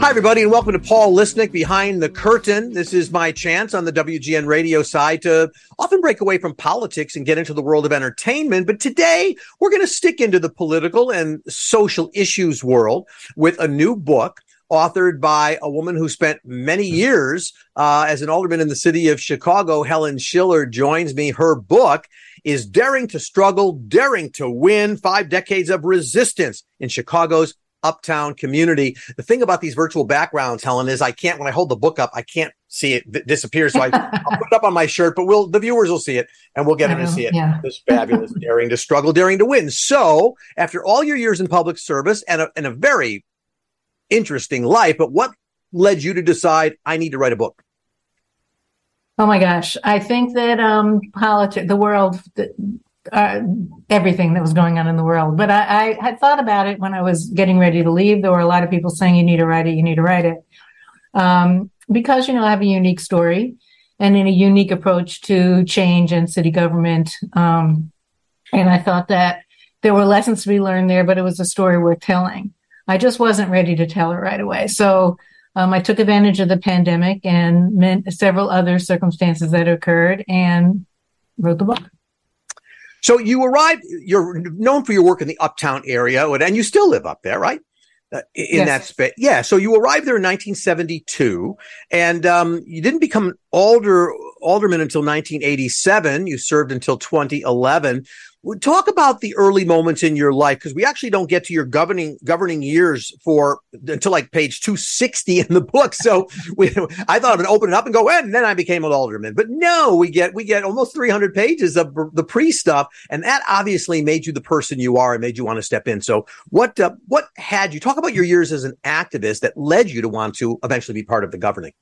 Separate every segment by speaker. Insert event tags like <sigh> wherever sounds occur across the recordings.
Speaker 1: Hi, everybody, and welcome to Paul Lisnek Behind the Curtain. This is my chance on the WGN radio side to often break away from politics and get into the world of entertainment. But today, we're going to stick into the political and social issues world with a new book authored by a woman who spent many years uh, as an alderman in the city of Chicago. Helen Shiller joins me. Her book is Daring to Struggle, Daring to Win Five Decades of Resistance in Chicago's uptown community. The thing about these virtual backgrounds, Helen, is I can't, when I hold the book up, I can't see it d- disappear. So I, <laughs> will put it up on my shirt, but we'll, the viewers will see it and we'll get them to see it.
Speaker 2: Yeah.
Speaker 1: This fabulous, <laughs> daring to struggle, daring to win. So after all your years in public service and a, and a very interesting life, but what led you to decide I need to write a book?
Speaker 2: Oh my gosh. I think that um politics, the world, the, uh, everything that was going on in the world. But I, I had thought about it when I was getting ready to leave. There were a lot of people saying, you need to write it, you need to write it. Um, because, you know, I have a unique story and in a unique approach to change and city government. Um, and I thought that there were lessons to be learned there, but it was a story worth telling. I just wasn't ready to tell it right away. So um, I took advantage of the pandemic and several other circumstances that occurred and wrote the book.
Speaker 1: So you arrived, you're known for your work in the uptown area, and you still live up there, right? Uh, in
Speaker 2: Yes.
Speaker 1: that space. Yeah. So you arrived there in 1972 and, um, you didn't become alder, alderman until 1987. You served until 2011. Talk about the early moments in your life because we actually don't get to your governing governing years for until like page 260 in the book. So <laughs> we, I thought I'd open it up and go, and then I became an alderman. But no, we get we get almost 300 pages of the pre stuff, and that obviously made you the person you are and made you want to step in. So what uh, what had you talk about your years as an activist that led you to want to eventually be part of the governing?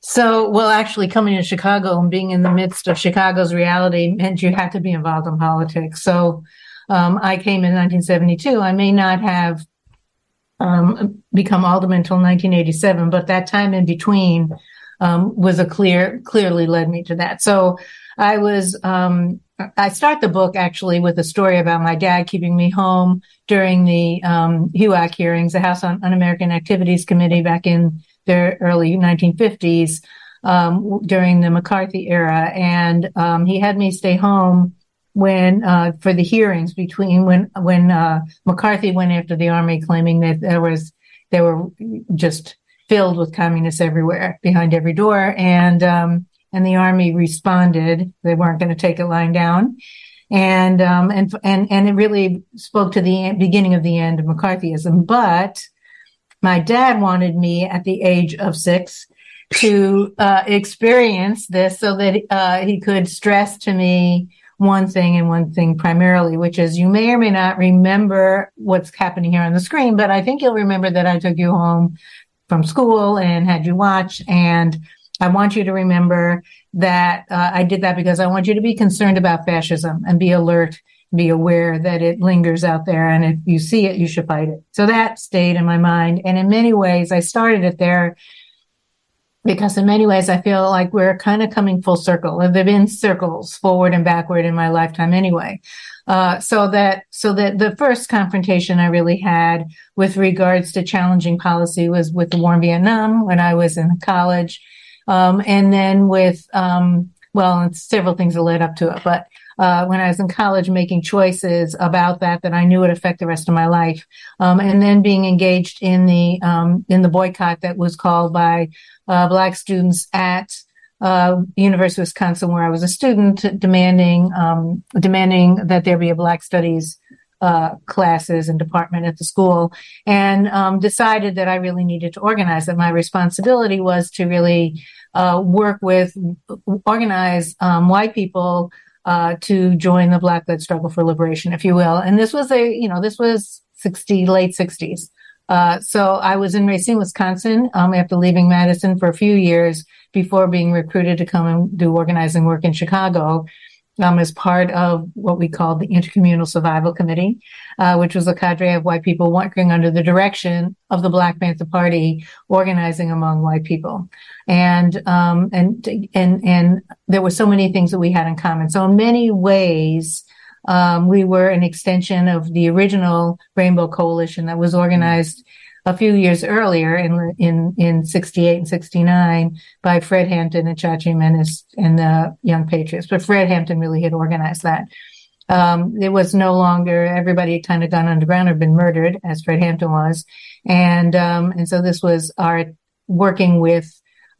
Speaker 2: So, well, actually, coming to Chicago and being in the midst of Chicago's reality meant you had to be involved in politics. So, um, I came in 1972. I may not have um, become alderman until 1987, but that time in between um, was a clear, clearly led me to that. So, I was, um, I start the book actually with a story about my dad keeping me home during the um, HUAC hearings, the House on Un-American Activities Committee back in the early 1950s um, during the McCarthy era, and um, he had me stay home when uh, for the hearings between when when uh, McCarthy went after the army, claiming that there was they were just filled with communists everywhere, behind every door, and um, and the army responded. They weren't going to take it lying down. And, um, and, and, and it really spoke to the beginning of the end of McCarthyism. But my dad wanted me at the age of six to uh, experience this so that uh, he could stress to me one thing and one thing primarily, which is you may or may not remember what's happening here on the screen, but I think you'll remember that I took you home from school and had you watch. And I want you to remember that uh, I did that because I want you to be concerned about fascism and be alert, be aware that it lingers out there. And if you see it, you should fight it. So that stayed in my mind. And in many ways, I started it there because in many ways, I feel like we're kind of coming full circle. There have been circles forward and backward in my lifetime anyway. Uh, so that, so that the first confrontation I really had with regards to challenging policy was with the war in Vietnam when I was in college. Um, and then with, um, well, several things that led up to it, but, uh, when I was in college making choices about that, that I knew would affect the rest of my life. Um, and then being engaged in the, um, in the boycott that was called by, uh, black students at, uh, University of Wisconsin, where I was a student, demanding um, demanding that there be a Black Studies uh, classes and department at the school, and um, decided that I really needed to organize. That my responsibility was to really uh, work with organize um, white people uh, to join the Black-led struggle for liberation, if you will. And this was a you know this was sixty late sixties. Uh, so I was in Racine, Wisconsin, um, after leaving Madison for a few years before being recruited to come and do organizing work in Chicago. Um, as part of what we called the Intercommunal Survival Committee, uh, which was a cadre of white people working under the direction of the Black Panther Party, organizing among white people, and um, and and and there were so many things that we had in common. So in many ways. Um, we were an extension of the original Rainbow Coalition that was organized a few years earlier in in in 68 and 69 by Fred Hampton and Cha Cha Jimenez and the Young Patriots. But Fred Hampton really had organized that. Um, it was no longer everybody had kind of gone underground or been murdered, as Fred Hampton was, and um, and so this was our working with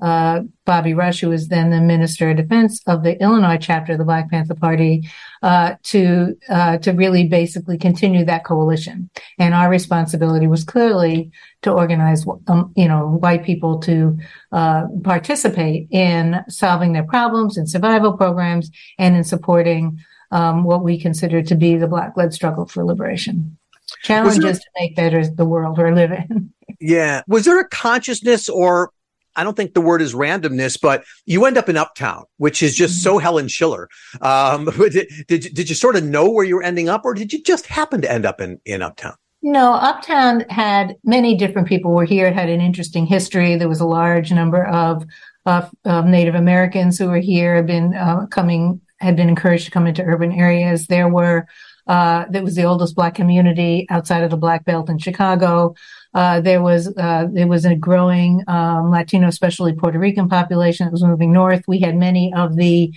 Speaker 2: uh, Bobby Rush, who was then the Minister of Defense of the Illinois chapter of the Black Panther Party, uh, to uh, to really basically continue that coalition. And our responsibility was clearly to organize, um, you know, white people to uh, participate in solving their problems, in survival programs, and in supporting um, what we consider to be the Black-led struggle for liberation. Challenges there- to make better the world we're living.
Speaker 1: Yeah. Was there a consciousness or I don't think the word is randomness, but you end up in Uptown, which is just so mm-hmm. Helen Shiller. Um, <laughs> did, did, did you sort of know where you were ending up, or did you just happen to end up in, in Uptown?
Speaker 2: No, Uptown had many different people were here. It had an interesting history. There was a large number of, of, of Native Americans who were here, had been uh, coming, had been encouraged to come into urban areas. There were uh, that was the oldest black community outside of the Black Belt in Chicago. Uh, there was uh, there was a growing um, Latino, especially Puerto Rican population that was moving north. We had many of the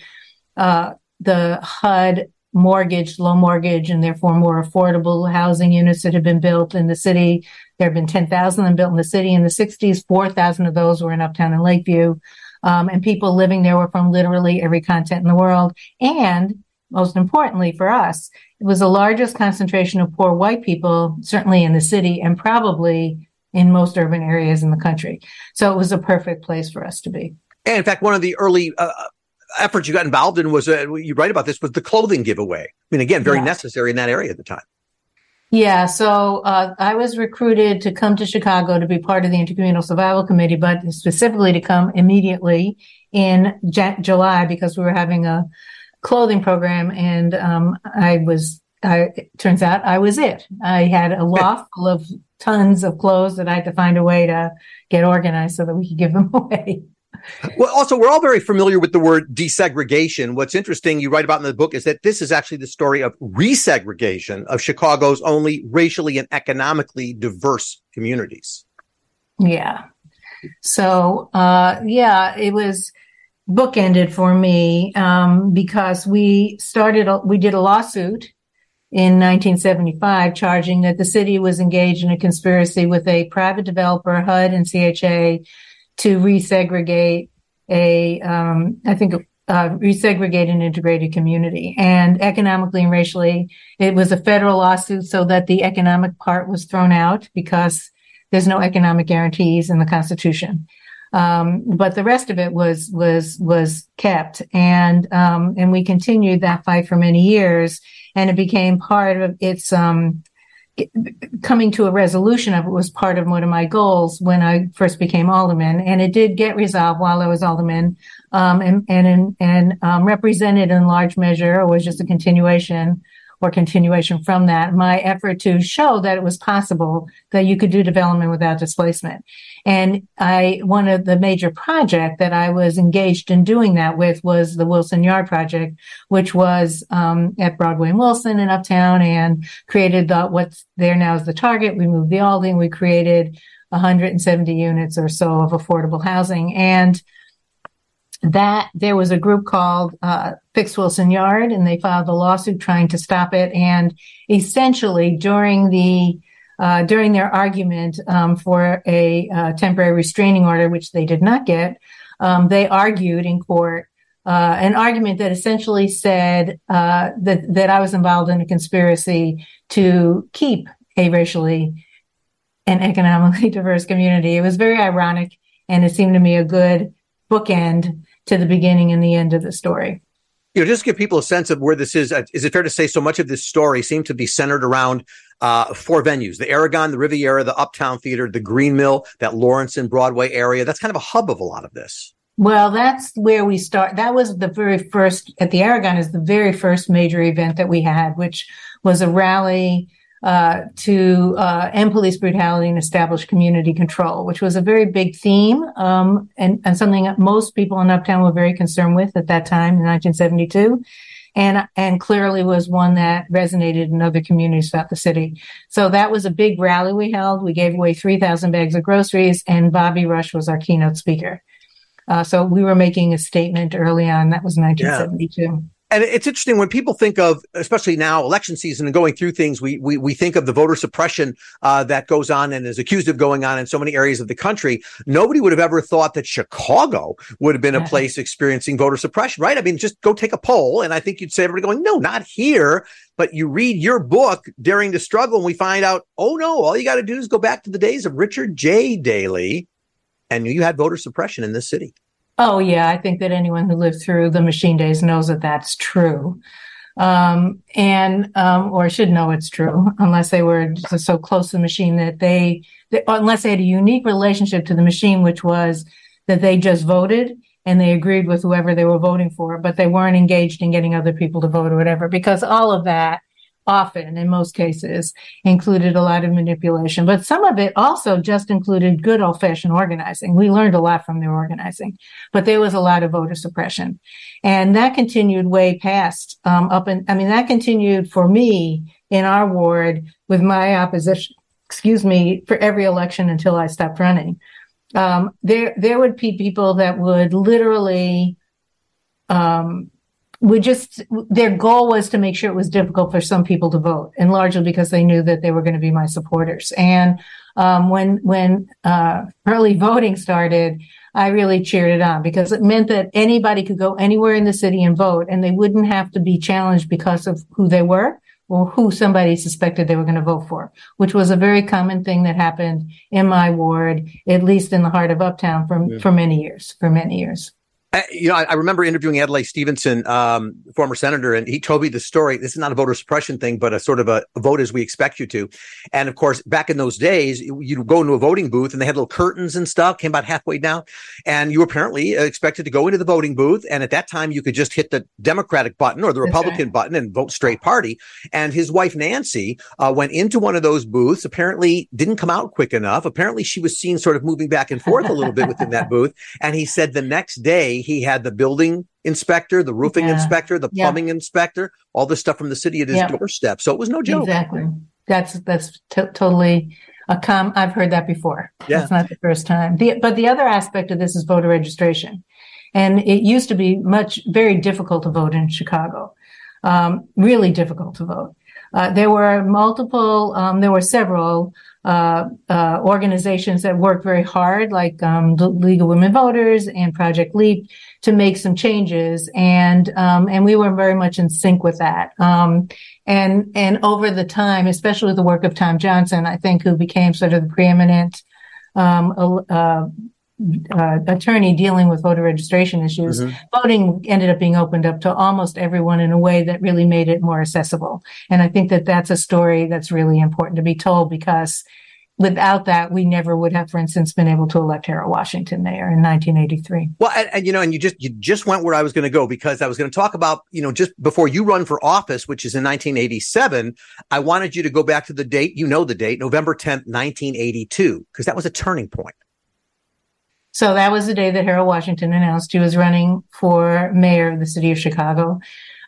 Speaker 2: uh, the HUD mortgage, low mortgage, and therefore more affordable housing units that had been built in the city. There have been 10,000 of them built in the city in the 60s. 4,000 of those were in Uptown and Lakeview. Um, and people living there were from literally every continent in the world. And most importantly for us, it was the largest concentration of poor white people, certainly in the city and probably in most urban areas in the country. So it was a perfect place for us to be.
Speaker 1: And in fact, one of the early uh, efforts you got involved in was, uh, you write about this, was the clothing giveaway. I mean, again, very yeah. necessary in that area at the time.
Speaker 2: Yeah, so uh, I was recruited to come to Chicago to be part of the Intercommunal Survival Committee, but specifically to come immediately in J- July because we were having a clothing program, and um, I was. I, it turns out I was it. I had a loft <laughs> full of tons of clothes that I had to find a way to get organized so that we could give them <laughs> away.
Speaker 1: Well, also, we're all very familiar with the word desegregation. What's interesting, you write about in the book, is that this is actually the story of resegregation of Chicago's only racially and economically diverse communities.
Speaker 2: Yeah. So, uh, yeah, it was bookended for me um, because we started, we did a lawsuit in 1975 charging that the city was engaged in a conspiracy with a private developer, HUD and CHA, to resegregate a, um, I think, uh, resegregate an integrated community. And economically and racially, it was a federal lawsuit so that the economic part was thrown out because there's no economic guarantees in the Constitution. Um, but the rest of it was was was kept, and um, and we continued that fight for many years, and it became part of its um, coming to a resolution of it was part of one of my goals when I first became alderman, and it did get resolved while I was alderman, um, and and and um, represented in large measure, or was just a continuation or continuation from that, my effort to show that it was possible that you could do development without displacement. And I, one of the major project that I was engaged in doing that with was the Wilson Yard project, which was, um, at Broadway and Wilson in Uptown and created the, what's there now is the target. We moved the Alding. We created 170 units or so of affordable housing. And that there was a group called uh, Fix Wilson Yard, and they filed a lawsuit trying to stop it. And essentially, during the uh, during their argument um, for a uh, temporary restraining order, which they did not get, um, they argued in court uh, an argument that essentially said uh, that that I was involved in a conspiracy to keep a racially and economically <laughs> diverse community. It was very ironic, and it seemed to me a good bookend to the beginning and the end of the story.
Speaker 1: You know, just give people a sense of where this is. Uh, is it fair to say so much of this story seemed to be centered around uh, four venues: the Aragon, the Riviera, the Uptown Theater, the Green Mill, that Lawrence and Broadway area. That's kind of a hub of a lot of this.
Speaker 2: Well, that's where we start. That was the very first at the Aragon is the very first major event that we had, which was a rally uh, to uh, end police brutality and establish community control, which was a very big theme um, and, and something that most people in Uptown were very concerned with at that time in 1972 and and clearly was one that resonated in other communities throughout the city. So that was a big rally we held. We gave away 3,000 bags of groceries, and Bobby Rush was our keynote speaker. Uh, so we were making a statement early on. That was 1972. Yeah
Speaker 1: and it's interesting when people think of, especially now, election season and going through things. We we, we think of the voter suppression uh, that goes on and is accused of going on in so many areas of the country. Nobody would have ever thought that Chicago would have been a place experiencing voter suppression, right? I mean, just go take a poll, and I think you'd say everybody going, no, not here. But you read your book during the struggle, and we find out, oh no, all you got to do is go back to the days of Richard J. Daley, and you had voter suppression in this city.
Speaker 2: Oh, yeah. I think that anyone who lived through the machine days knows that that's true. Um, and, um, or should know it's true, unless they were so close to the machine that they, they, unless they had a unique relationship to the machine, which was that they just voted and they agreed with whoever they were voting for, but they weren't engaged in getting other people to vote or whatever, because all of that often in most cases included a lot of manipulation, but some of it also just included good old fashioned organizing. We learned a lot from their organizing, but there was a lot of voter suppression and that continued way past, um, up and I mean, that continued for me in our ward with my opposition, excuse me, for every election until I stopped running. Um, there, there would be people that would literally, um, we just their goal was to make sure it was difficult for some people to vote, and largely because they knew that they were going to be my supporters. And um, when when uh, early <laughs> voting started, I really cheered it on because it meant that anybody could go anywhere in the city and vote, and they wouldn't have to be challenged because of who they were or who somebody suspected they were going to vote for, which was a very common thing that happened in my ward, at least in the heart of Uptown, for yeah. for many years. For many years.
Speaker 1: Uh, you know, I, I, remember interviewing Adlai Stevenson, um, former senator, and he told me the story. This is not a voter suppression thing, but a sort of a, vote as we expect you to. And of course, back in those days, you'd go into a voting booth and they had little curtains and stuff, came about halfway down. And you apparently expected to go into the voting booth. And at that time, you could just hit the Democratic button or the Republican right. button and vote straight party. And his wife, Nancy, uh, went into one of those booths, apparently didn't come out quick enough. Apparently, she was seen sort of moving back and forth a little bit within that <laughs> booth. And he said the next day, he had the building inspector, the roofing yeah. inspector, the plumbing yeah. inspector, all this stuff from the city at his yeah. doorstep. So it was no joke.
Speaker 2: Exactly. That's that's t- totally a com. I've heard that before. Yeah. That's not the first time. The, but the other aspect of this is voter registration, and it used to be much very difficult to vote in Chicago. Um, really difficult to vote. Uh, there were multiple. Um, there were several uh, uh, organizations that worked very hard, like um, the League of Women Voters and Project Leap, to make some changes, and um, and we were very much in sync with that. Um, and and over the time, especially the work of Tom Johnson, I think, who became sort of the preeminent um, uh, uh, attorney dealing with voter registration issues, mm-hmm. voting ended up being opened up to almost everyone in a way that really made it more accessible. And I think that that's a story that's really important to be told because without that, we never would have, for instance, been able to elect Harold Washington mayor in 1983.
Speaker 1: Well, and, and, you know, and you just you just went where I was going to go because I was going to talk about you know just before you run for office, which is in 1987. I wanted you to go back to the date. You know the date, November 10th, 1982, because that was a turning point.
Speaker 2: So that was the day that Harold Washington announced he was running for mayor of the city of Chicago.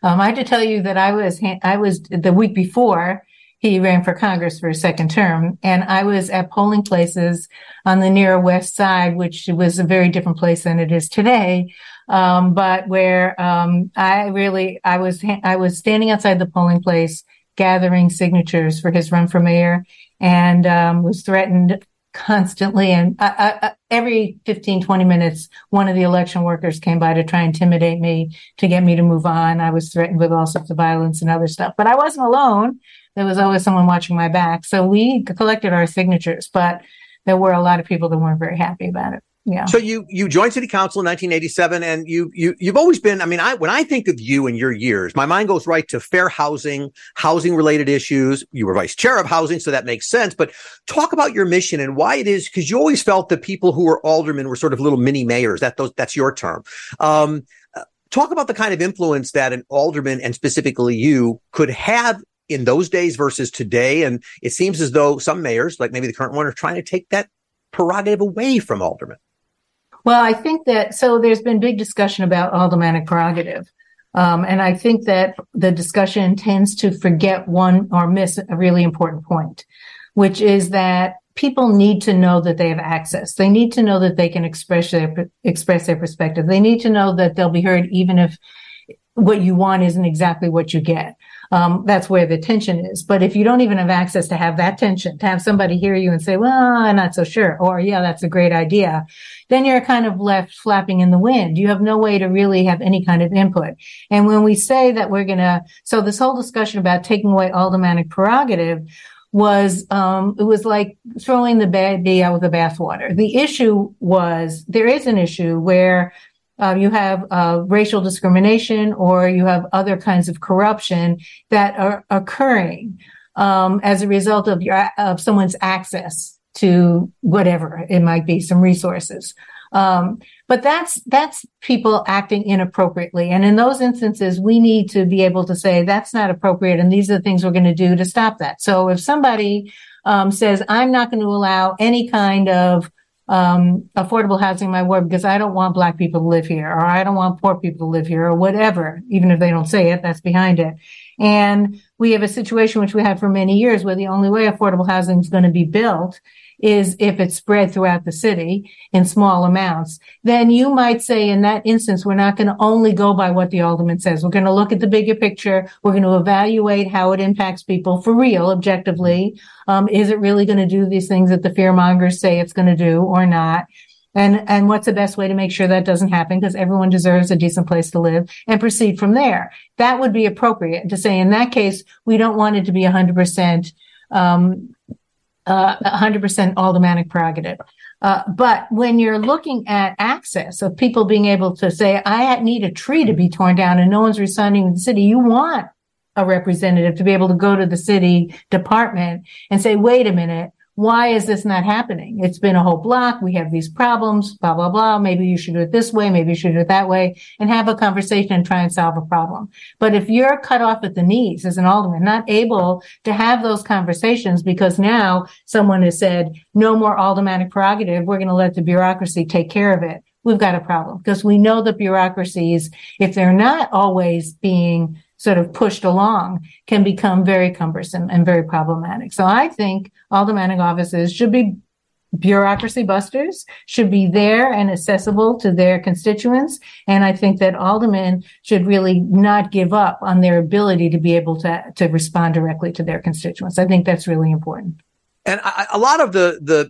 Speaker 2: Um, I had to tell you that I was I was the week before he ran for Congress for a second term, and I was at polling places on the near west side, which was a very different place than it is today. Um, but where um, I really I was I was standing outside the polling place gathering signatures for his run for mayor and um, was threatened constantly. And I, I, every 15 20 minutes one of the election workers came by to try and intimidate me to get me to move on. I was threatened with all sorts of violence and other stuff but i wasn't alone. There was always someone watching my back. So we collected our signatures but there were a lot of people that weren't very happy about it Yeah.
Speaker 1: So you you joined city council in 1987, and you you you've always been. I mean, I when I think of you and your years, my mind goes right to fair housing, housing related issues. You were vice chair of housing, so that makes sense. But talk about your mission and why it is because you always felt that people who were aldermen were sort of little mini mayors. That those that's your term. Um, talk about the kind of influence that an alderman and specifically you could have in those days versus today. And it seems as though some mayors, like maybe the current one, are trying to take that prerogative away from aldermen.
Speaker 2: Well, I think that so there's been big discussion about aldermanic prerogative. Um, and I think that the discussion tends to forget one or miss a really important point, which is that people need to know that they have access. They need to know that they can express their express their perspective. They need to know that they'll be heard even if what you want isn't exactly what you get. Um, that's where the tension is. But if you don't even have access to have that tension, to have somebody hear you and say, well, I'm not so sure, or yeah, that's a great idea, then you're kind of left flapping in the wind. You have no way to really have any kind of input. And when we say that we're going to, so this whole discussion about taking away aldermanic prerogative was, um, it was like throwing the baby out with the bathwater. The issue was, there is an issue where uh, you have uh, racial discrimination or you have other kinds of corruption that are occurring um, as a result of your of someone's access to whatever it might be, some resources. Um, but that's that's people acting inappropriately, and in those instances, we need to be able to say that's not appropriate, and these are the things we're going to do to stop that. So if somebody um, says, "I'm not going to allow any kind of um, affordable housing in my ward because I don't want black people to live here or I don't want poor people to live here or whatever, even if they don't say it, that's behind it. And we have a situation which we had for many years where the only way affordable housing is going to be built is if it's spread throughout the city in small amounts, then you might say in that instance, we're not going to only go by what the alderman says. We're going to look at the bigger picture. We're going to evaluate how it impacts people for real, objectively. Um, is it really going to do these things that the fearmongers say it's going to do or not? And, and what's the best way to make sure that doesn't happen? Because everyone deserves a decent place to live and proceed from there. That would be appropriate to say in that case, we don't want it to be 100%, um, uh, 100% aldermanic prerogative. Uh, but when you're looking at access of people being able to say, I need a tree to be torn down and no one's responding to the city, you want a representative to be able to go to the city department and say, wait a minute, why is this not happening? It's been a whole block. We have these problems, blah, blah, blah. Maybe you should do it this way. Maybe you should do it that way and have a conversation and try and solve a problem. But if you're cut off at the knees as an alderman, not able to have those conversations because now someone has said, no more aldermanic prerogative. We're going to let the bureaucracy take care of it. We've got a problem because we know that bureaucracies, if they're not always being sort of pushed along can become very cumbersome and very problematic. So I think aldermanic offices should be bureaucracy busters, should be there and accessible to their constituents. And I think that aldermen should really not give up on their ability to be able to, to respond directly to their constituents. I think that's really important.
Speaker 1: And I, a lot of the, the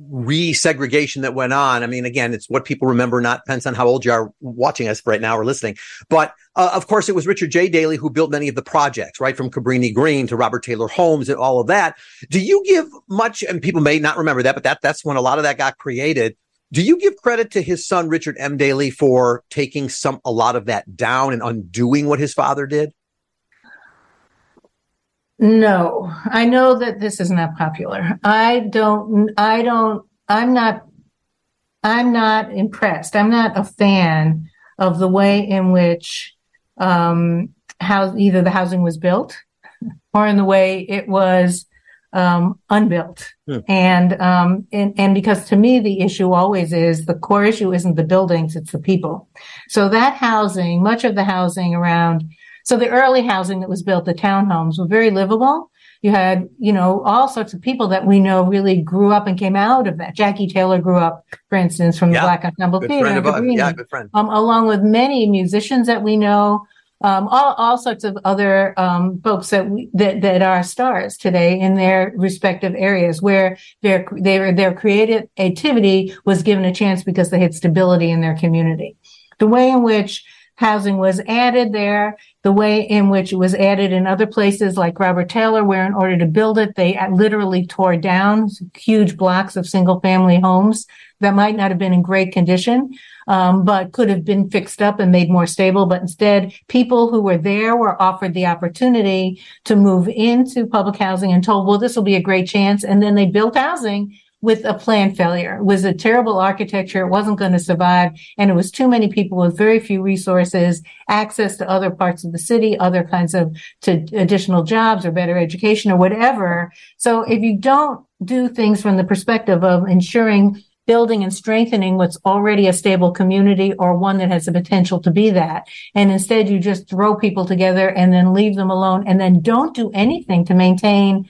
Speaker 1: resegregation that went on. I mean, again, it's what people remember, not depends on how old you are watching us right now or listening. But uh, of course, it was Richard J. Daley who built many of the projects, right? From Cabrini Green to Robert Taylor Homes and all of that. Do you give much, and people may not remember that, but that, that's when a lot of that got created. Do you give credit to his son, Richard M. Daley, for taking some, a lot of that down and undoing what his father did?
Speaker 2: No, I know that this is not popular. I don't, I don't, I'm not, I'm not impressed. I'm not a fan of the way in which, um, how either the housing was built or in the way it was, um, unbuilt. Hmm. And, um, and, and because to me, the issue always is the core issue isn't the buildings, it's the people. So that housing, much of the housing around so the early housing that was built, the townhomes were very livable. You had, you know, all sorts of people that we know really grew up and came out of that. Jackie Taylor grew up, for instance, from yeah. the Black Ensemble
Speaker 1: good Theater. Friend yeah, good friend.
Speaker 2: Um, along with many musicians that we know, um, all, all sorts of other um, folks that, we, that that are stars today in their respective areas, where their their their creativity was given a chance because they had stability in their community. The way in which housing was added there, the way in which it was added in other places like Robert Taylor, where in order to build it, they literally tore down huge blocks of single family homes that might not have been in great condition, um, but could have been fixed up and made more stable. But instead, people who were there were offered the opportunity to move into public housing and told, well, this will be a great chance. And then they built housing with a plan failure. It was a terrible architecture. It wasn't going to survive. And it was too many people with very few resources, access to other parts of the city, other kinds of to additional jobs or better education or whatever. So if you don't do things from the perspective of ensuring building and strengthening what's already a stable community or one that has the potential to be that. And instead you just throw people together and then leave them alone and then don't do anything to maintain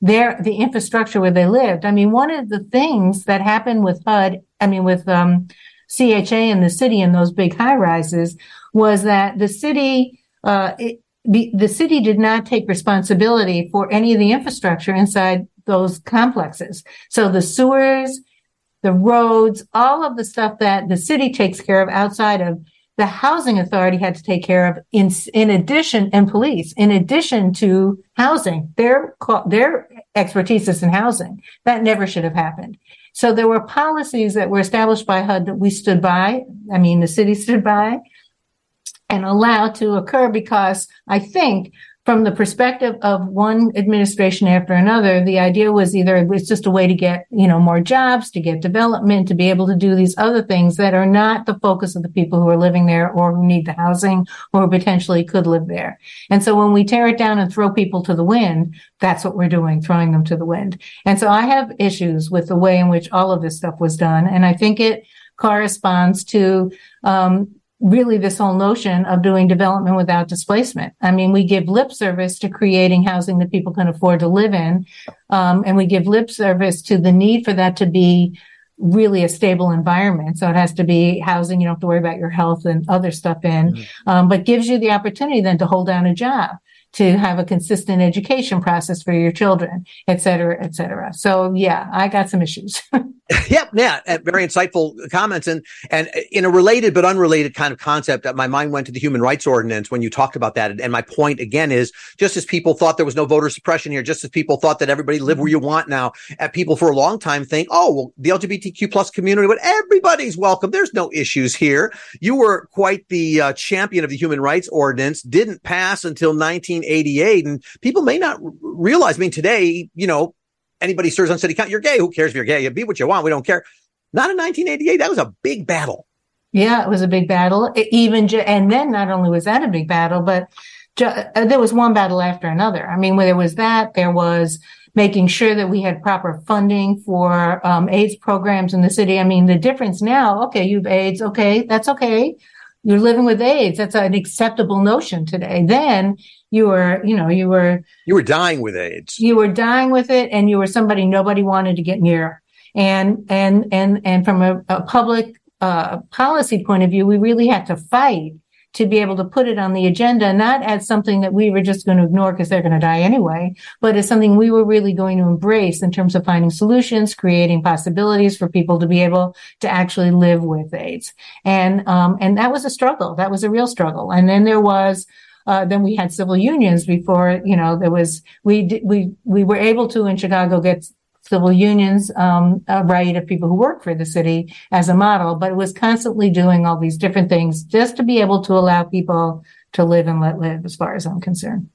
Speaker 2: their the infrastructure where they lived. I mean, one of the things that happened with HUD, I mean, with um, CHA in the city and those big high rises was that the city, uh, it, the, the city did not take responsibility for any of the infrastructure inside those complexes. So the sewers, the roads, all of the stuff that the city takes care of outside of the housing authority had to take care of in, in addition, and police, in addition to housing. Their, their expertise is in housing. That never should have happened. So there were policies that were established by HUD that we stood by. I mean, the city stood by and allowed to occur because I think from the perspective of one administration after another, the idea was either it was just a way to get, you know, more jobs, to get development, to be able to do these other things that are not the focus of the people who are living there or who need the housing or potentially could live there. And so when we tear it down and throw people to the wind, that's what we're doing, throwing them to the wind. And so I have issues with the way in which all of this stuff was done. And I think it corresponds to um, really this whole notion of doing development without displacement. I mean, we give lip service to creating housing that people can afford to live in. Um, and we give lip service to the need for that to be really a stable environment. So it has to be housing. You don't have to worry about your health and other stuff in, mm-hmm. um, but gives you the opportunity then to hold down a job to have a consistent education process for your children, et cetera, et cetera. So yeah, I got some issues.
Speaker 1: yep, <laughs> yeah, uh, very insightful comments, and and uh, in a related but unrelated kind of concept, uh, my mind went to the human rights ordinance when you talked about that. And my point again is, just as people thought there was no voter suppression here, just as people thought that everybody live where you want now, at people for a long time think, oh, well, the LGBTQ plus community, but everybody's welcome. There's no issues here. You were quite the uh, champion of the human rights ordinance. Didn't pass until 1988, and people may not realize. I mean, today, you know, anybody serves on city council, you're gay. Who cares if you're gay? You be what you want. We don't care. Not in 1988. That was a big battle.
Speaker 2: Yeah, it was a big battle. It even and then not only was that a big battle, but ju- uh, there was one battle after another. I mean, when there was that, there was making sure that we had proper funding for um, AIDS programs in the city. I mean, the difference now. Okay, you've AIDS. Okay, that's okay. You're living with AIDS. That's an acceptable notion today. Then you were, you know, you were
Speaker 1: you were dying with AIDS.
Speaker 2: You were dying with it, and you were somebody nobody wanted to get near. And and and and from a, a public uh, policy point of view, we really had to fight to be able to put it on the agenda, not as something that we were just going to ignore because they're going to die anyway, but as something we were really going to embrace in terms of finding solutions, creating possibilities for people to be able to actually live with AIDS. And, um, and that was a struggle. That was a real struggle. And then there was uh, then we had civil unions before, you know, there was, we, we, we were able to in Chicago get civil unions, um, a right of people who work for the city as a model, but it was constantly doing all these different things just to be able to allow people to live and let live as far as I'm concerned.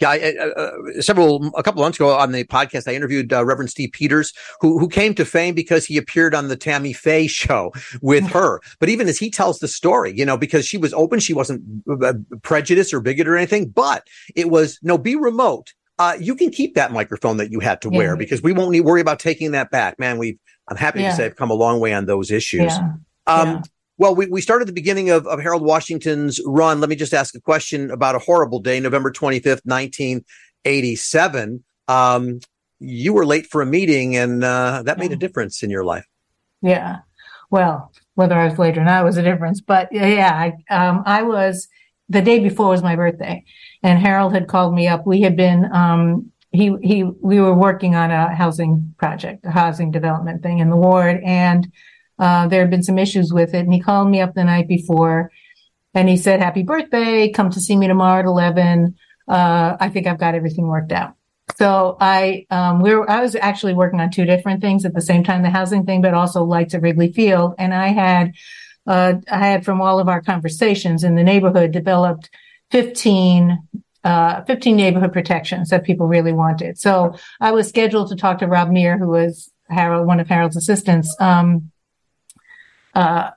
Speaker 1: Yeah, I, uh, several a couple months ago on the podcast, I interviewed uh, Reverend Steve Pieters, who who came to fame because he appeared on the Tammy Faye show with her. But even as he tells the story, you know, because she was open, she wasn't uh, prejudiced or bigoted or anything, but it was no, be remote. Uh, you can keep that microphone that you had to yeah. wear because we won't need worry about taking that back. Man, we I'm happy yeah. to say I've come a long way on those issues. Yeah. Um, well, we, we started the beginning of, of Harold Washington's run. Let me just ask a question about a horrible day, November 25th, 1987. Um, you were late for a meeting and uh, that made a difference in your life.
Speaker 2: Yeah. Well, whether I was late or not was a difference. But yeah, I, um, I was, the day before was my birthday and Harold had called me up. We had been, um, he, he, we were working on a housing project, a housing development thing in the ward. And uh, there had been some issues with it. And he called me up the night before And he said, happy birthday. Come to see me tomorrow at 11. Uh, I think I've got everything worked out. So I, um, we were, I was actually working on two different things at the same time, the housing thing, but also lights at Wrigley Field. And I had, uh, I had from all of our conversations in the neighborhood developed 15, uh, 15 neighborhood protections that people really wanted. So I was scheduled to talk to Rob Mier, who was Harold, one of Harold's assistants, um, uh,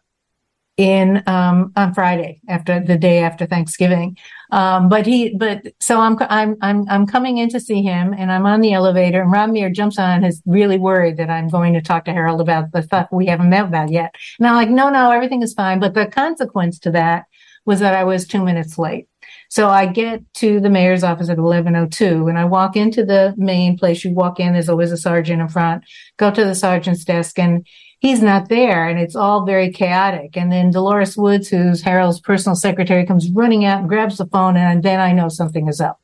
Speaker 2: in um, on Friday after the day after Thanksgiving. Um, but he, but so I'm I'm I'm I'm coming in to see him, and I'm on the elevator, and Rob Mier jumps on, is really worried that I'm going to talk to Harold about the stuff we haven't met about yet. And I'm like, no, no, everything is fine. But the consequence to that was that I was two minutes late. So I get to the mayor's office at 1102 and I walk into the main place. You walk in, there's always a sergeant in front, go to the sergeant's desk and he's not there and it's all very chaotic. And then Dolores Woods, who's Harold's personal secretary, comes running out and grabs the phone and then I know something is up.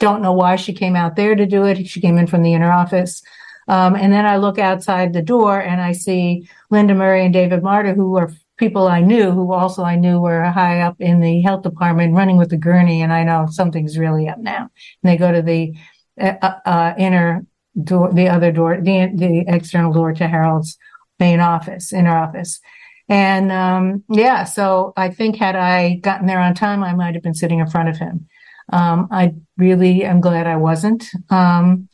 Speaker 2: Don't know why she came out there to do it. She came in from the inner office. Um, and then I look outside the door and I see Linda Murray and David Marta, who are people I knew who also I knew were high up in the health department running with the gurney. And I know something's really up now. And they go to the uh, uh, uh, inner door, the other door, the, the external door to Harold's main office, inner office. And, um, yeah, so I think had I gotten there on time, I might have been sitting in front of him. Um, I really am glad I wasn't. Um,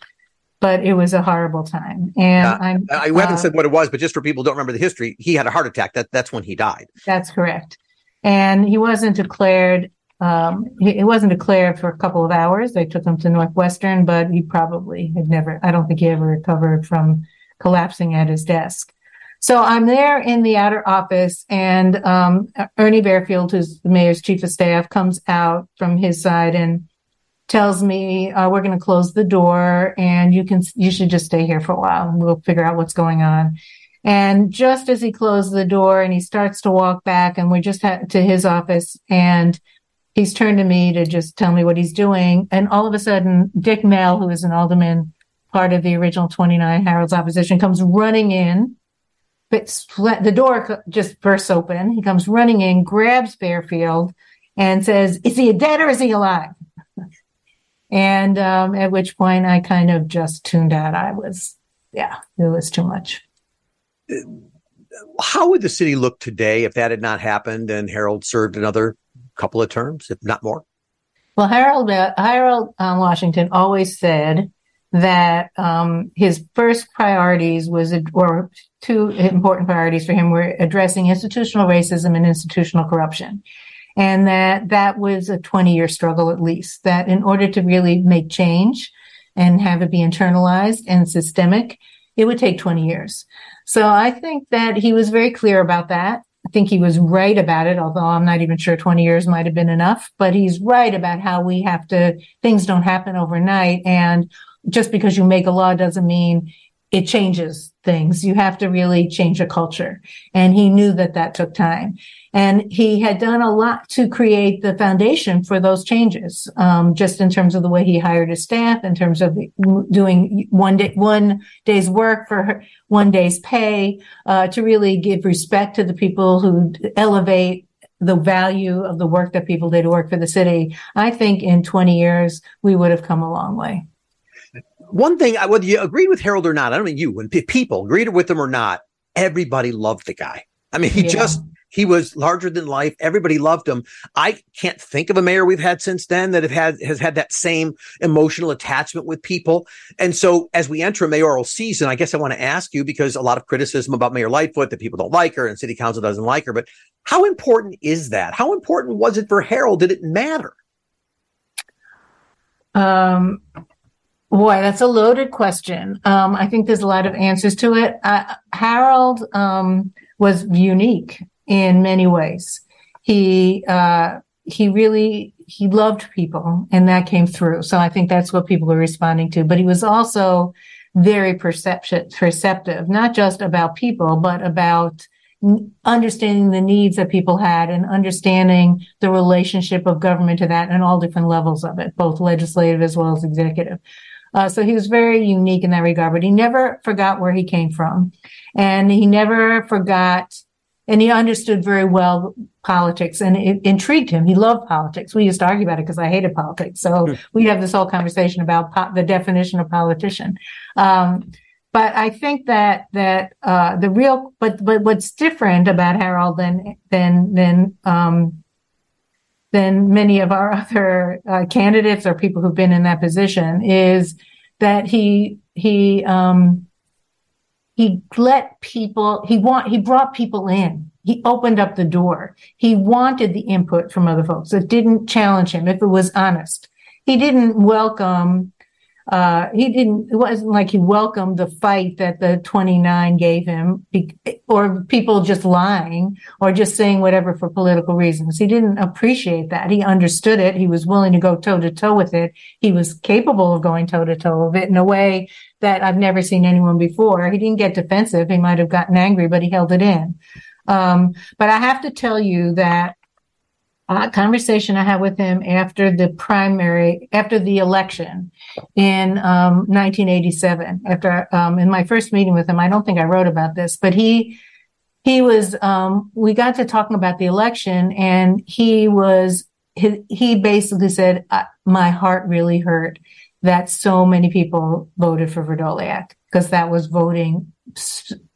Speaker 2: but it was a horrible time. And uh, I'm,
Speaker 1: I haven't uh, said what it was, but just for people who don't remember the history, he had a heart attack. That that's when he died.
Speaker 2: That's correct. And he wasn't declared. Um, he, wasn't declared for a couple of hours. They took him to Northwestern, but he probably had never. I don't think he ever recovered from collapsing at his desk. So I'm there in the outer office, and um, Ernie Barefield, who's the mayor's chief of staff, comes out from his side and tells me uh, we're going to close the door and you can you should just stay here for a while. And we'll figure out what's going on. And just as he closed the door and he starts to walk back and we're just ha- to his office and he's turned to me to just tell me what he's doing. And all of a sudden dick Mell who is an alderman part of the original 29 harold's opposition comes running in but the door just bursts open. He comes running in grabs Barefield and says is he dead or is he alive and um, at which point I kind of just tuned out. I was, yeah, it was too much.
Speaker 1: How would the city look today if that had not happened and Harold served another couple of terms, if not more?
Speaker 2: Well, Harold uh, Harold um, Washington always said that um, his first priorities was, or two important priorities for him were addressing institutional racism and institutional corruption and that that was a 20 year struggle at least that in order to really make change and have it be internalized and systemic it would take 20 years. So i think that he was very clear about that. I think he was right about it although i'm not even sure 20 years might have been enough but he's right about how we have to things don't happen overnight. And just because you make a law doesn't mean it changes things. You have to really change a culture. And he knew that that took time. And he had done a lot to create the foundation for those changes, um, just in terms of the way he hired his staff, in terms of doing one day, one day's work for one day's pay, uh, to really give respect to the people who elevate the value of the work that people did to work for the city. I think in 20 years, we would have come a long way
Speaker 1: one thing, whether you agreed with Harold or not, I don't mean you, when people agreed with him or not, everybody loved the guy. I mean, he yeah. just, he was larger than life. Everybody loved him. I can't think of a mayor we've had since then that have had, has had that same emotional attachment with people. And so as we enter a mayoral season, I guess I want to ask you because a lot of criticism about Mayor Lightfoot that people don't like her and city council doesn't like her, but how important is that? How important was it for Harold? Did it matter?
Speaker 2: Um, Boy, that's a loaded question. Um, I think there's a lot of answers to it. Uh, Harold um, was unique in many ways. He uh, he really he loved people, and that came through. So I think that's what people are responding to. But he was also very perception perceptive, not just about people, but about understanding the needs that people had and understanding the relationship of government to that and all different levels of it, both legislative as well as executive. Uh, so he was very unique in that regard, but he never forgot where he came from. And he never forgot and he understood very well politics and it intrigued him. He loved politics. We used to argue about it because I hated politics. So mm. we have this whole conversation about po- the definition of politician. Um, but I think that that uh, the real but but what's different about Harold than than than um, than many of our other uh, candidates or people who've been in that position is that he he um, he let people he want he brought people in. He opened up the door. He wanted the input from other folks. It didn't challenge him if it was honest. He didn't welcome uh, he didn't, it wasn't like he welcomed the fight that the 29 gave him or people just lying or just saying whatever for political reasons. He didn't appreciate that. He understood it. He was willing to go toe to toe with it. He was capable of going toe to toe with it in a way that I've never seen anyone before. He didn't get defensive. He might have gotten angry, but he held it in. Um, but I have to tell you that uh, conversation I had with him after the primary, after the election in um, 1987. After um, in my first meeting with him, I don't think I wrote about this, but he he was. Um, we got to talking about the election, and he was he, he basically said, "My heart really hurt that so many people voted for Vrdolyak because that was voting."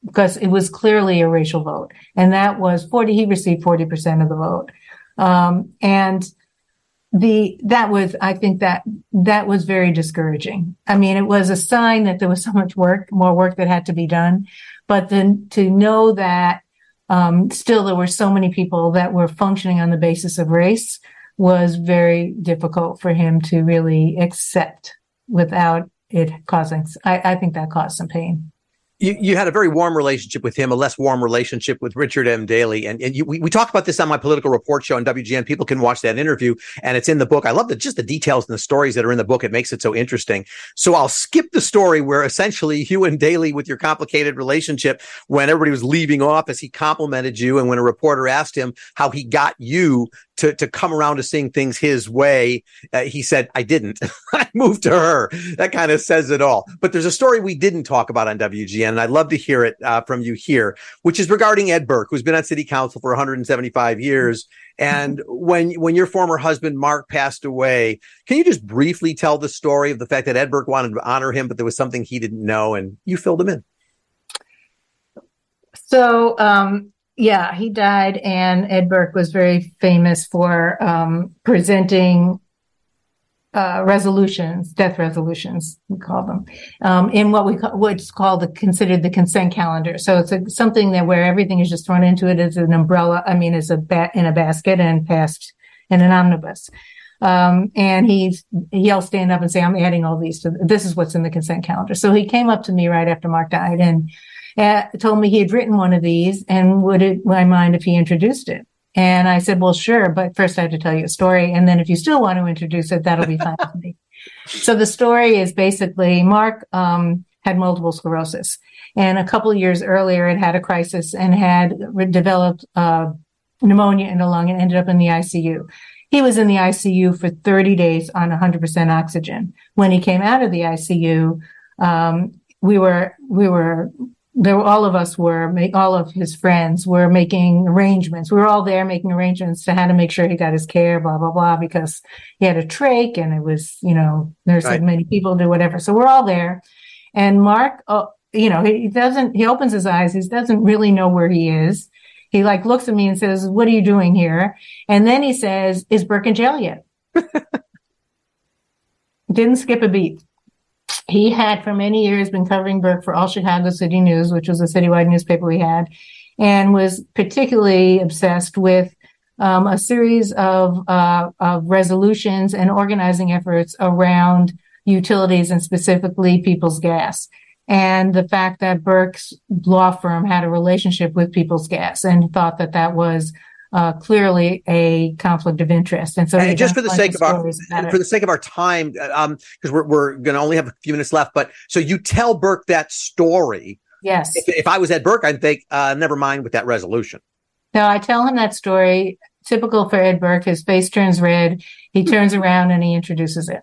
Speaker 2: Because it was clearly a racial vote, and that was forty. He received forty percent of the vote, um, and the that was I think that that was very discouraging. I mean, it was a sign that there was <laughs> so much work, more work that had to be done. But then to know that um, still there were so many people that were functioning on the basis of race was very difficult for him to really accept without it causing. I, I think that caused some pain
Speaker 1: you, you had a very warm relationship with him, a less warm relationship with Richard M. Daley. And, and you, we, we talked about this on my political report show on WGN. People can watch that interview and it's in the book. I love the, just the details and the stories that are in the book. It makes it so interesting. So I'll skip the story where essentially <laughs> you and Daley with your complicated relationship, when everybody was leaving office, he complimented you. And when a reporter asked him how he got you to, to come around to seeing things his way. Uh, he said, I didn't. <laughs> I moved to her. That kind of says it all. But there's a story we didn't talk about on WGN, and I'd love to hear it uh, from you here, which is regarding Ed Burke, who's been on city council for 175 years. And when, when your former husband, Mark, passed away, can you just briefly tell the story of the fact that Ed Burke wanted to honor him, but there was something he didn't know and you filled him in?
Speaker 2: So, um, yeah, he died, and Ed Burke was very famous for um, presenting uh, resolutions, death resolutions, we call them, um, in what we call, what's called the considered the consent calendar. So it's a, something that where everything is just thrown into it as an umbrella. I mean, as a bat in a basket and passed in an omnibus. Um, and he's, he'll stand up and say, I'm adding all these to, this is what's in the consent calendar. So he came up to me right after Mark died and uh, told me he had written one of these and would it I mind if he introduced it? And I said, well, sure, but first I have to tell you a story. And then if you still want to introduce it, that'll be fine with me. So the story is basically Mark, um, had multiple sclerosis and a couple years earlier it had a crisis and had developed, uh, pneumonia in the lung and ended up in the ICU. He was in the ICU for 30 days on 100% oxygen. When he came out of the ICU, um, we were we were there all of us were all of his friends were making arrangements. We were all there making arrangements to how to make sure he got his care blah blah blah because he had a trach and it was you know there's right. so many people do whatever. So we're all there. And mark uh, you know he doesn't he opens his eyes. He doesn't really know where he is. He like looks at me and says what are you doing here? And then he says is burke in jail yet? <laughs> Didn't skip a beat he had for many years been covering Burke for All Chicago City News, which was a citywide newspaper we had, and was particularly obsessed with um, a series of, uh, of resolutions and organizing efforts around utilities and specifically Peoples Gas. And the fact that Burke's law firm had a relationship with Peoples Gas and thought that that was uh, clearly a conflict of interest. And so,
Speaker 1: and just for the sake of our for the sake of our time, um, because we're we're going to only have a few minutes left. But so you tell Burke that story.
Speaker 2: Yes.
Speaker 1: If, if I was Ed Burke, I'd think, uh, never mind with that resolution.
Speaker 2: No, I tell him that story. Typical for Ed Burke, his face turns red. He turns around and he introduces it.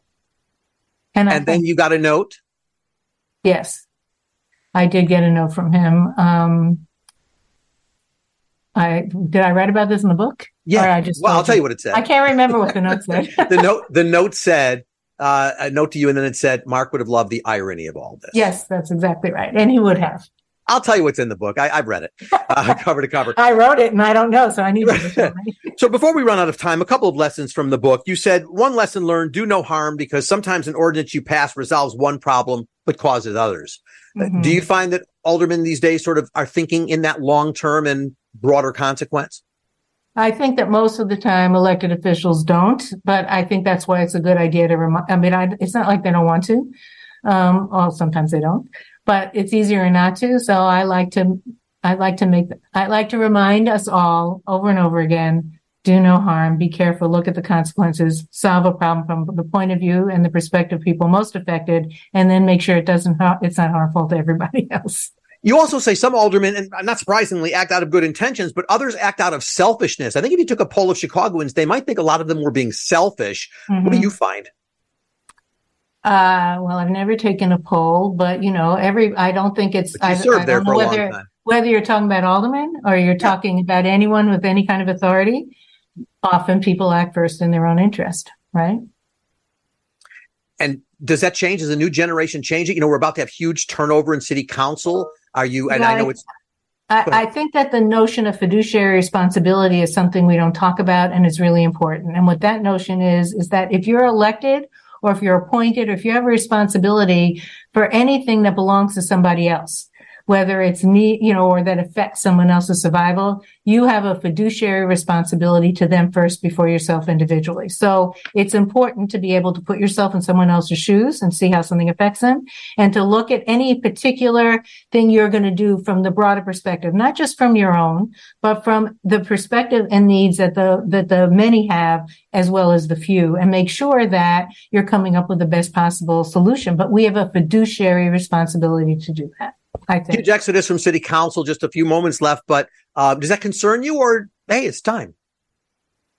Speaker 1: And, and then you got a note.
Speaker 2: Yes, I did get a note from him. Um, I did I write about this in the book?
Speaker 1: Yeah. I just well, I'll tell you what it said.
Speaker 2: I can't remember what the note said. <laughs>
Speaker 1: the note the note said uh, a note to you, and then it said Mark would have loved the irony of all this.
Speaker 2: Yes, that's exactly right, and he would have.
Speaker 1: I'll tell you what's in the book. I, have read it uh, <laughs> cover to cover.
Speaker 2: I wrote it and I don't know, so I need to. <laughs>
Speaker 1: so before we run out of time, a couple of lessons from the book. You said one lesson learned: do no harm, because sometimes an ordinance you pass resolves one problem but causes others. Mm-hmm. Do you find that aldermen these days sort of are thinking in that long term and broader consequence?
Speaker 2: I think that most of the time elected officials don't, but I think that's why it's a good idea to remind. I mean, I, it's not like they don't want to. Um, well, sometimes they don't, but it's easier not to. So I like to, I like to make, I like to remind us all over and over again, do no harm, be careful, look at the consequences, solve a problem from the point of view and the perspective of people most affected, and then make sure it doesn't, it's not harmful to everybody <laughs> else.
Speaker 1: You also say some aldermen, and not surprisingly, act out of good intentions, but others act out of selfishness. I think if you took a poll of Chicagoans, they might think a lot of them were being selfish. Mm-hmm. What do mm-hmm. you find?
Speaker 2: Uh, well, I've never taken a poll, but you know, every I don't think it's. I, I, don't know whether whether you're talking about aldermen or you're yeah. talking about anyone with any kind of authority. Often, people act first in their own interest, right?
Speaker 1: And does that change? Does a new generation change it? You know, we're about to have huge turnover in city council. Are you? And I know it's.
Speaker 2: I, I, think that the notion of fiduciary responsibility is something we don't talk about and is really important. And what that notion is, is that if you're elected or if you're appointed or if you have a responsibility for anything that belongs to somebody else, whether it's me, you know, or that affects someone else's survival, you have a fiduciary responsibility to them first before yourself individually. So it's important to be able to put yourself in someone else's shoes and see how something affects them and to look at any particular thing you're going to do from the broader perspective, not just from your own, but from the perspective and needs that the, that the many have as well as the few and make sure that you're coming up with the best possible solution. But we have a fiduciary responsibility to do that. I think.
Speaker 1: Huge exodus from city council, just a few moments left, but uh, does that concern you or, hey, it's time?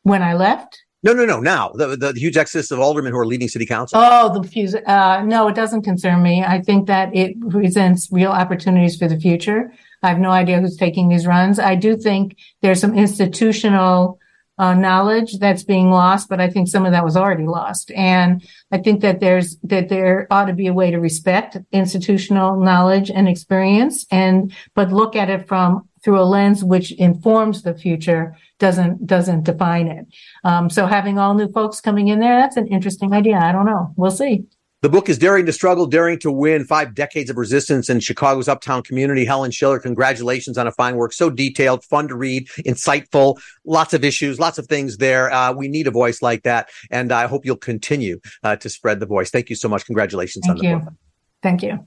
Speaker 2: When I left?
Speaker 1: No, no, no. Now the, the, the huge exodus of aldermen who are leading city council.
Speaker 2: Oh, the fuse. Uh, no, it doesn't concern me. I think that it presents real opportunities for the future. I have no idea who's taking these runs. I do think there's some institutional uh, knowledge that's being lost, but I think some of that was already lost. And I think that there's, that there ought to be a way to respect institutional knowledge and experience and, but look at it from through a lens which informs the future doesn't, doesn't define it. Um, so having all new folks coming in there, that's an interesting idea. I don't know. We'll see.
Speaker 1: The book is Daring to Struggle, Daring to Win Five Decades of Resistance in Chicago's Uptown Community. Helen Shiller, congratulations on a fine work. So detailed, fun to read, insightful, lots of issues, lots of things there. Uh, we need a voice like that. And I hope you'll continue uh, to spread the voice. Thank you so much. Congratulations
Speaker 2: Thank
Speaker 1: on the
Speaker 2: you.
Speaker 1: book.
Speaker 2: Thank you.